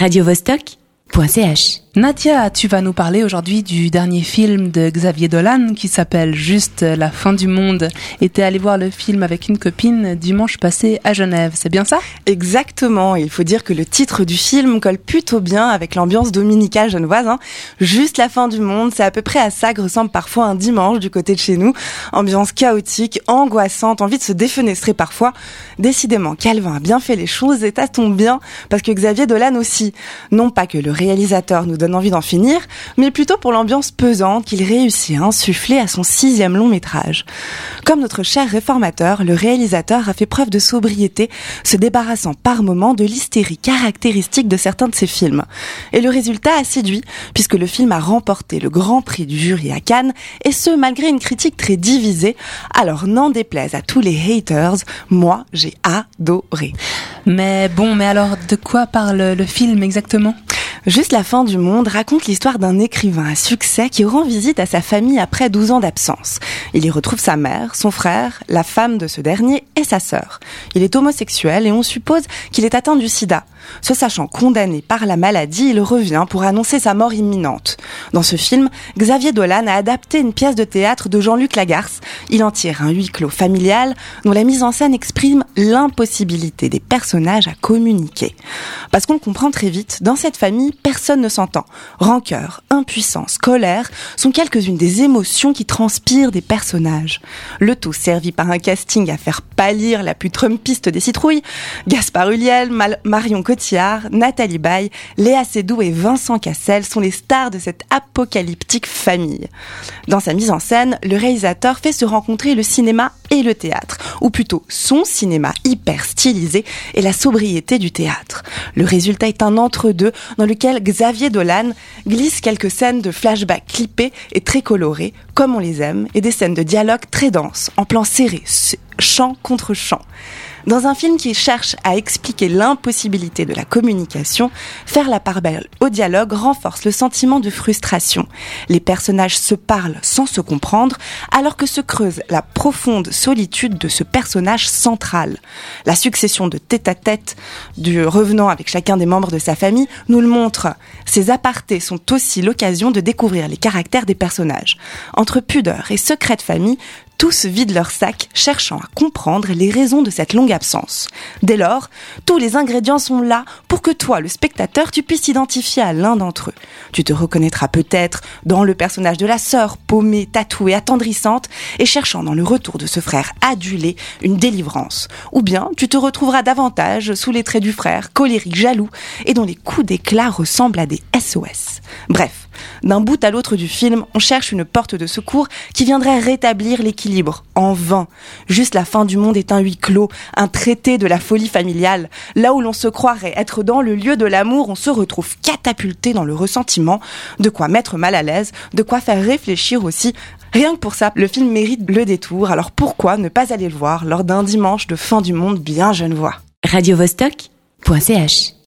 radiovostok.ch. Nadia, tu vas nous parler aujourd'hui du dernier film de Xavier Dolan qui s'appelle Juste la fin du monde. Et t'es allé voir le film avec une copine dimanche passé à Genève, c'est bien ça? Exactement, il faut dire que le titre du film colle plutôt bien avec l'ambiance dominicale genevoise. Hein. Juste la fin du monde, c'est à peu près à ça que ressemble parfois un dimanche du côté de chez nous. Ambiance chaotique, angoissante, envie de se défenestrer parfois. Décidément, Calvin a bien fait les choses et ça tombe bien parce que Xavier Dolan aussi. Non pas que le réalisateur nous donne envie d'en finir, mais plutôt pour l'ambiance pesante qu'il réussit à insuffler à son sixième long métrage. Comme notre cher réformateur, le réalisateur a fait preuve de sobriété, se débarrassant par moments de l'hystérie caractéristique de certains de ses films. Et le résultat a séduit, puisque le film a remporté le grand prix du jury à Cannes, et ce malgré une critique très divisée. Alors n'en déplaise à tous les haters, moi j'ai adoré. Mais bon, mais alors de quoi parle le film exactement? Juste la fin du monde raconte l'histoire d'un écrivain à succès qui rend visite à sa famille après 12 ans d'absence. Il y retrouve sa mère, son frère, la femme de ce dernier et sa sœur. Il est homosexuel et on suppose qu'il est atteint du sida. Se sachant condamné par la maladie, il revient pour annoncer sa mort imminente. Dans ce film, Xavier Dolan a adapté une pièce de théâtre de Jean-Luc Lagarce. Il en tire un huis clos familial dont la mise en scène exprime l'impossibilité des personnages à communiquer. Parce qu'on comprend très vite, dans cette famille, personne ne s'entend. Rancœur, impuissance, colère sont quelques-unes des émotions qui transpirent des personnages. Le tout servi par un casting à faire pâlir la plus trumpiste des citrouilles, Gaspard Ulliel, Marion Cotillard, Nathalie Baye, Léa Seydoux et Vincent Cassel sont les stars de cette apocalyptique famille. Dans sa mise en scène, le réalisateur fait se rencontrer le cinéma et le théâtre, ou plutôt son cinéma hyper stylisé et la sobriété du théâtre. Le résultat est un entre-deux dans lequel Xavier Dolan glisse quelques scènes de flashback clippés et très colorés, comme on les aime, et des scènes de dialogue très denses, en plan serré, chant contre chant. Dans un film qui cherche à expliquer l'impossibilité de la communication, faire la part belle au dialogue renforce le sentiment de frustration. Les personnages se parlent sans se comprendre, alors que se creuse la profonde solitude de ce personnage central. La succession de tête-à-tête du revenant avec chacun des membres de sa famille nous le montre. Ces apartés sont aussi l'occasion de découvrir les caractères des personnages. Entre pudeur et secret de famille, tous vident leur sac, cherchant à comprendre les raisons de cette longue absence. Dès lors, tous les ingrédients sont là pour que toi, le spectateur, tu puisses t'identifier à l'un d'entre eux. Tu te reconnaîtras peut-être dans le personnage de la sœur, paumée, tatouée, attendrissante, et cherchant dans le retour de ce frère adulé une délivrance. Ou bien tu te retrouveras davantage sous les traits du frère, colérique, jaloux, et dont les coups d'éclat ressemblent à des SOS. Bref, d'un bout à l'autre du film, on cherche une porte de secours qui viendrait rétablir l'équilibre. En vain. Juste la fin du monde est un huis clos, un traité de la folie familiale. Là où l'on se croirait être dans le lieu de l'amour, on se retrouve catapulté dans le ressentiment, de quoi mettre mal à l'aise, de quoi faire réfléchir aussi. Rien que pour ça, le film mérite le détour, alors pourquoi ne pas aller le voir lors d'un dimanche de fin du monde bien genevois? Radiovostok.ch